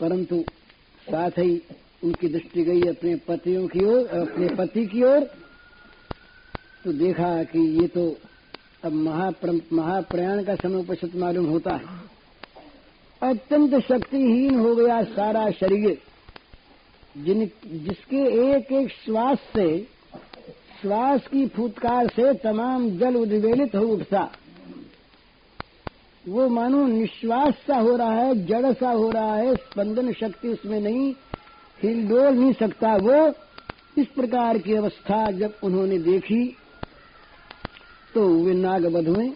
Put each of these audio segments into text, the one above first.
परंतु साथ ही उनकी दृष्टि गई अपने पतियों की ओर, अपने पति की ओर तो देखा कि ये तो अब महाप्रयाण का समय उपस्थित मालूम होता है। अत्यंत शक्तिहीन हो गया सारा शरीर, जिन, जिसके एक एक श्वास से, श्वास की फुटकार से तमाम जल उद्वेलित हो उठता। वो मानो निश्वास सा हो रहा है, जड़ सा हो रहा है, स्पंदन शक्ति उसमें नहीं हिलडोल नहीं सकता वो। इस प्रकार की अवस्था जब उन्होंने देखी तो वे नाग बधुए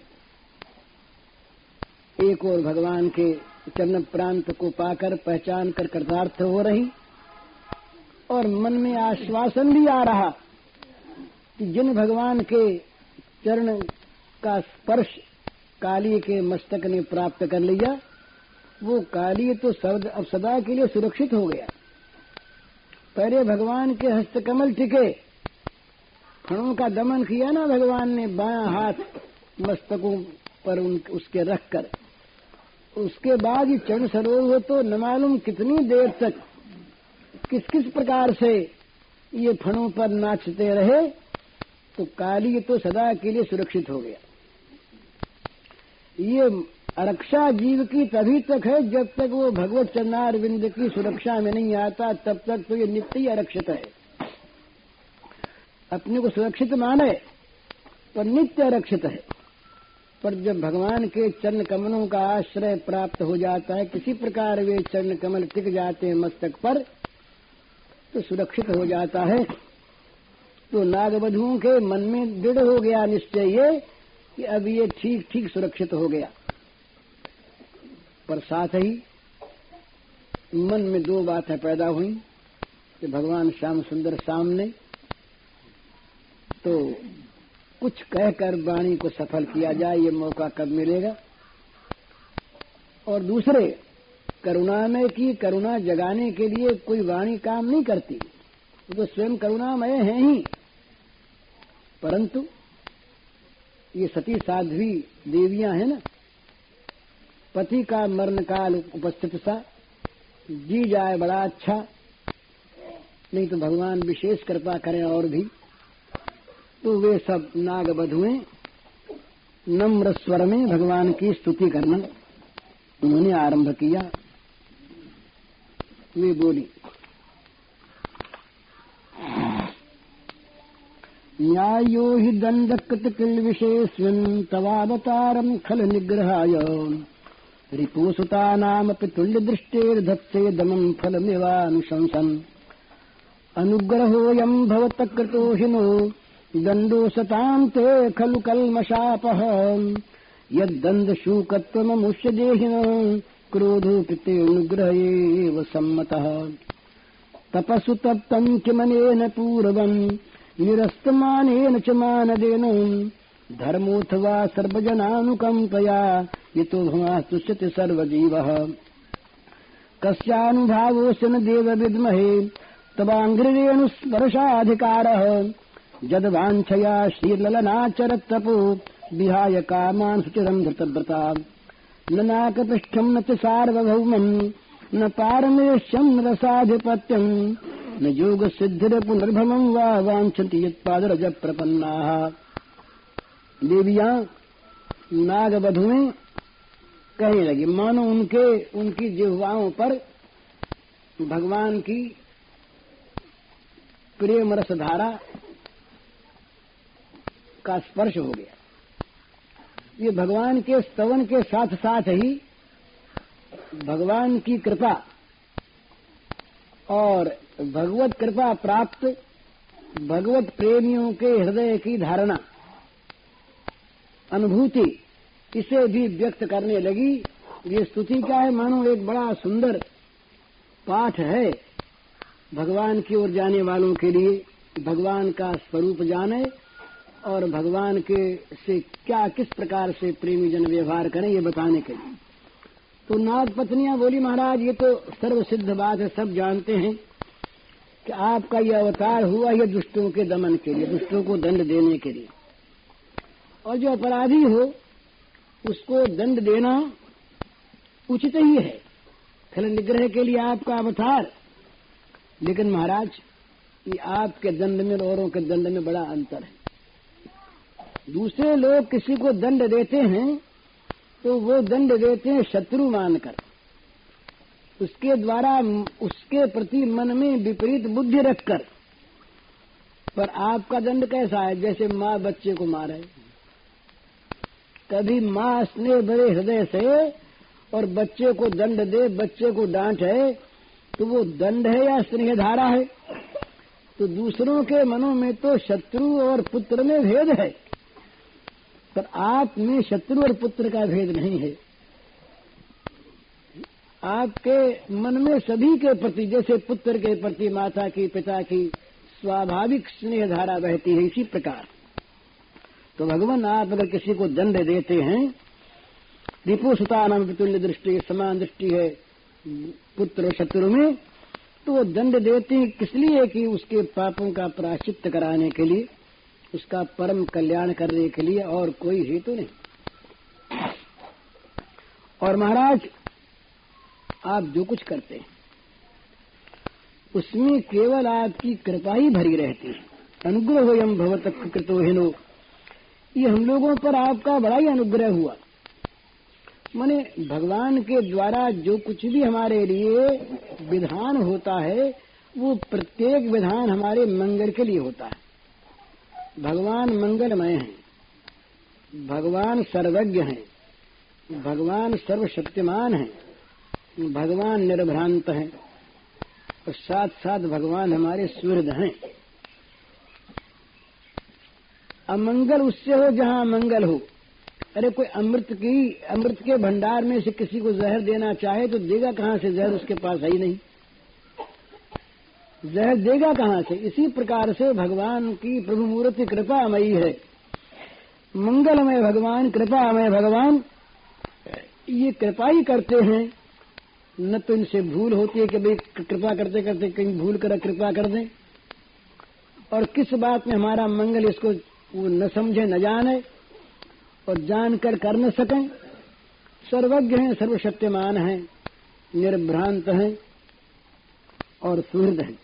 एक और भगवान के चरण प्रांत को पाकर पहचान कर कृतार्थ हो रही, और मन में आश्वासन भी आ रहा कि जिन भगवान के चरण का स्पर्श काली के मस्तक ने प्राप्त कर लिया वो काली तो सर्द अब सदा के लिए सुरक्षित हो गया। पहले भगवान के हस्तकमल टिके फणों का दमन किया ना भगवान ने बाया हाथ मस्तकों पर उन, उसके रखकर। उसके बाद ही चरण सरोवर हो तो न मालूम कितनी देर तक किस किस प्रकार से ये फणों पर नाचते रहे तो काली तो सदा के लिए सुरक्षित हो गया। ये आरक्षा जीव की तभी तक है जब तक वो भगवत चरणार विंद की सुरक्षा में नहीं आता, तब तक तो ये नित्य ही आरक्षित है। अपने को सुरक्षित माने पर नित्य आरक्षित है। पर जब भगवान के चरण कमलों का आश्रय प्राप्त हो जाता है, किसी प्रकार वे चरण कमल टिक जाते हैं मस्तक पर तो सुरक्षित हो जाता है। तो नागवधुओं के मन में दृढ़ हो गया निश्चय ये कि अब ये ठीक ठीक सुरक्षित हो गया। पर साथ ही मन में दो बातें पैदा हुई कि भगवान श्याम सुंदर सामने तो कुछ कहकर वाणी को सफल किया जाए, ये मौका कब मिलेगा? और दूसरे करुणामय की करुणा जगाने के लिए कोई वाणी काम नहीं करती। वो तो स्वयं करुणामय है ही। परंतु ये सती साध्वी देवियाँ हैं ना? पति का मरण काल उपस्थित सा जी जाए बड़ा अच्छा। नहीं तो भगवान विशेष कृपा करें और भी। तो वे सब नाग बधुए नम्र स्वर में भगवान की स्तुति करना। उन्होंने आरंभ किया। वे बोली न्यायो हि दण्डकृतकिल् विशेष्वन् तवावतारम् खल निग्रहाय। रिपुसुतानामपि तुल्यदृष्टेर्धत्सेदमम् फलमिवानुशंसन्। अनुग्रहोऽयम् भवतकृतोहिनो दण्डो सताम् ते खलु कल्मषापः। यद्दन्दशूकत्वममुष्य देहिनः क्रोधोऽपि ते अनुग्रह एव सम्मतः। तपसु तप्तम् किमनेन पूर्वम् निरस्तमानेन च मानदेन। धर्मोऽथवा सर्वजनानुकम्पया, यतो भवा तुष्यति सर्वजीवः। कस्यानुभावोऽस्य न देव विद्महे तवाङ्घ्रिरेणुस्पर्शाधिकारः। जद्वाञ्छया श्रीललनाचरत्तपो, विहाय कामान् सुचिरम् धृतव्रता। न नाकपृष्ठम् न च सार्वभौमम् न पारमेश्यम् रसाधिपत्यम्। न योगसिद्धिरपुनर्भवम् वा वाञ्छन्ति प्रपन्नाः देवियाँ, नागवधुएँ, कहने लगी, मानो उनके, उनकी जिह्वाओं पर भगवान की प्रेम रस धारा का स्पर्श हो गया। ये भगवान के स्तवन के साथ साथ ही भगवान की कृपा और भगवत कृपा प्राप्त भगवत प्रेमियों के हृदय की धारणा, अनुभूति, इसे भी व्यक्त करने लगी, ये स्तुति क्या है? मानो एक बड़ा सुंदर पाठ है भगवान की ओर जाने वालों के लिए, भगवान का स्वरूप जाने और भगवान के से क्या, किस प्रकार से प्रेमी जन व्यवहार करें, ये बताने के लिए। तो नाग पत्नियाँ बोली, महाराज, ये तो सर्वसिद्ध बात है, सब जानते हैं कि आपका यह अवतार हुआ ये दुष्टों के दमन के लिए, दुष्टों को दंड देने के लिए। और जो अपराधी हो, उसको दंड देना उचित ही है। खल निग्रह के लिए आपका अवतार। लेकिन महाराज, ये आपके दंड में औरों के दंड में बड़ा अंतर है। दूसरे लोग किसी को दंड देते हैं तो वो दंड देते हैं शत्रु मानकर। उसके द्वारा उसके प्रति मन में विपरीत बुद्धि रखकर। पर आपका दंड कैसा है? जैसे माँ बच्चे को मारे। कभी माँ स्नेह बड़े हृदय से और बच्चे को दंड दे, बच्चे को डांट है तो वो दंड है या स्नेह धारा है? तो दूसरों के मनों में तो शत्रु और पुत्र में भेद है। पर आप में शत्रु और पुत्र का भेद नहीं है। आपके मन में सभी के प्रति, जैसे पुत्र के प्रति, माता की, पिता की स्वाभाविक स्नेह धारा बहती है इसी प्रकार। तो भगवान, आप अगर किसी को दंड देते हैं रिपु सुता नाम तुल्य दृष्टि, समान दृष्टि है पुत्र शत्रु में तो वो दंड देते किस लिए? कि उसके पापों का प्राश्चित कराने के लिए। उसका परम कल्याण करने के लिए और कोई हेतु नहीं। और महाराज, आप जो कुछ करते हैं, उसमें केवल आपकी कृपा ही भरी रहती है। अनुग्रह हो यम भवत कृतो हिनो। ये हम लोगों पर आपका बड़ा ही अनुग्रह हुआ। माने भगवान के द्वारा जो कुछ भी हमारे लिए विधान होता है, वो प्रत्येक विधान हमारे मंगल के लिए होता है। भगवान मंगलमय है, भगवान सर्वज्ञ है, भगवान सर्वशक्तिमान है, भगवान निर्भ्रांत है, और साथ साथ भगवान हमारे सुहृद हैं। अमंगल उससे हो जहाँ मंगल हो। अरे कोई अमृत की, अमृत के भंडार में से किसी को जहर देना चाहे तो देगा कहाँ से, जहर उसके पास है ही नहीं। जहर देगा कहाँ से? इसी प्रकार से भगवान की प्रभु मूर्ति कृपामयी है। मंगलमय भगवान, कृपामय भगवान, ये कृपा ही करते हैं। न तो इनसे भूल होती है कि भाई कृपा करते करते कहीं भूल कर कृपा कर दें। और किस बात में हमारा मंगल इसको वो न समझे, न जाने और जानकर कर न सकें? सर्वज्ञ हैं, सर्वशक्तिमान हैं, निर्भ्रांत हैं और सुहृद हैं।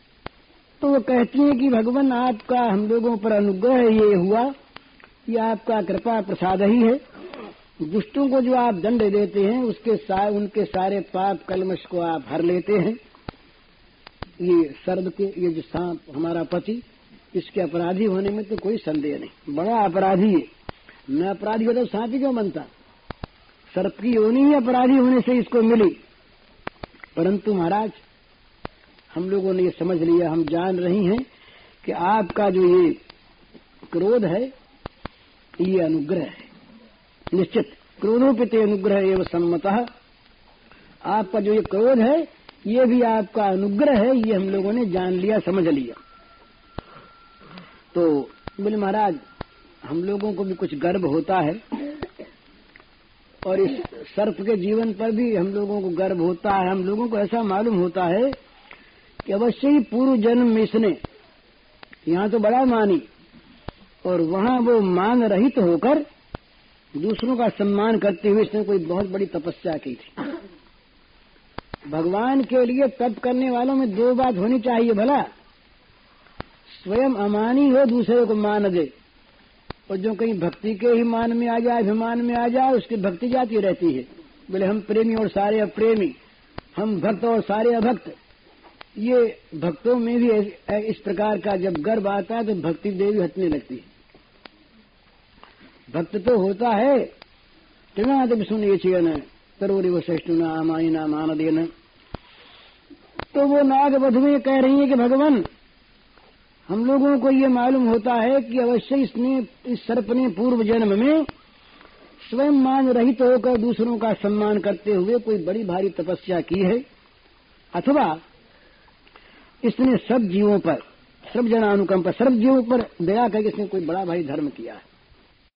तो वो कहती हैं कि भगवान आपका हम लोगों पर अनुग्रह ये हुआ कि आपका कृपा प्रसाद ही है। दुष्टों को जो आप दंड देते हैं उसके सा, उनके सारे पाप कलमश को आप हर लेते हैं। ये सर्द के ये जो सांप हमारा पति इसके अपराधी होने में तो कोई संदेह नहीं। बड़ा अपराधी है। न अपराधी होता तो सांप ही क्यों बनता? सर्प की योनि ही अपराधी होने से इसको मिली। परंतु महाराज हम लोगों ने ये समझ लिया, हम जान रही हैं कि आपका जो ये क्रोध है, ये अनुग्रह है। निश्चित क्रोधोपित अनुग्रह एवं सम्मत आपका जो ये क्रोध है, ये भी आपका अनुग्रह है, ये हम लोगों ने जान लिया, समझ लिया। तो बोले महाराज, हम लोगों को भी कुछ गर्व होता है, और इस सर्प के जीवन पर भी हम लोगों को गर्व होता है, हम लोगों को ऐसा मालूम होता है कि अवश्य ही पूर्व जन्म में इसने, यहाँ तो बड़ा मानी, और वहाँ वो मान रहित तो होकर दूसरों का सम्मान करते हुए इसने कोई बहुत बड़ी तपस्या की थी। भगवान के लिए तप करने वालों में दो बात होनी चाहिए भला। स्वयं अमानी हो दूसरे को मान दे, और जो कहीं भक्ति के ही मान में आ जाए, अभिमान में आ जाए, उसकी भक्ति जाती रहती है। बोले, हम प्रेमी और सारे अप्रेमी, हम भक्त और सारे अभक्त ये भक्तों में भी इस प्रकार का जब गर्व आता है तो भक्ति देवी हटने लगती है। भक्त तो होता है टिनाद सुनिए चयन तरोरी वशिष्ठ नाम आई नाम आनदेन तो वो नाग वध में कह रही है कि, भगवान, हम लोगों को ये मालूम होता है कि अवश्य इसने, इस सर्प ने पूर्व जन्म में स्वयं मान रहित होकर दूसरों का सम्मान करते हुए कोई बड़ी भारी तपस्या की है? अथवा इसने सब जीवों पर, सब जना अनुकंपा सब जीवों पर दया करके इसने कोई बड़ा भाई धर्म किया है।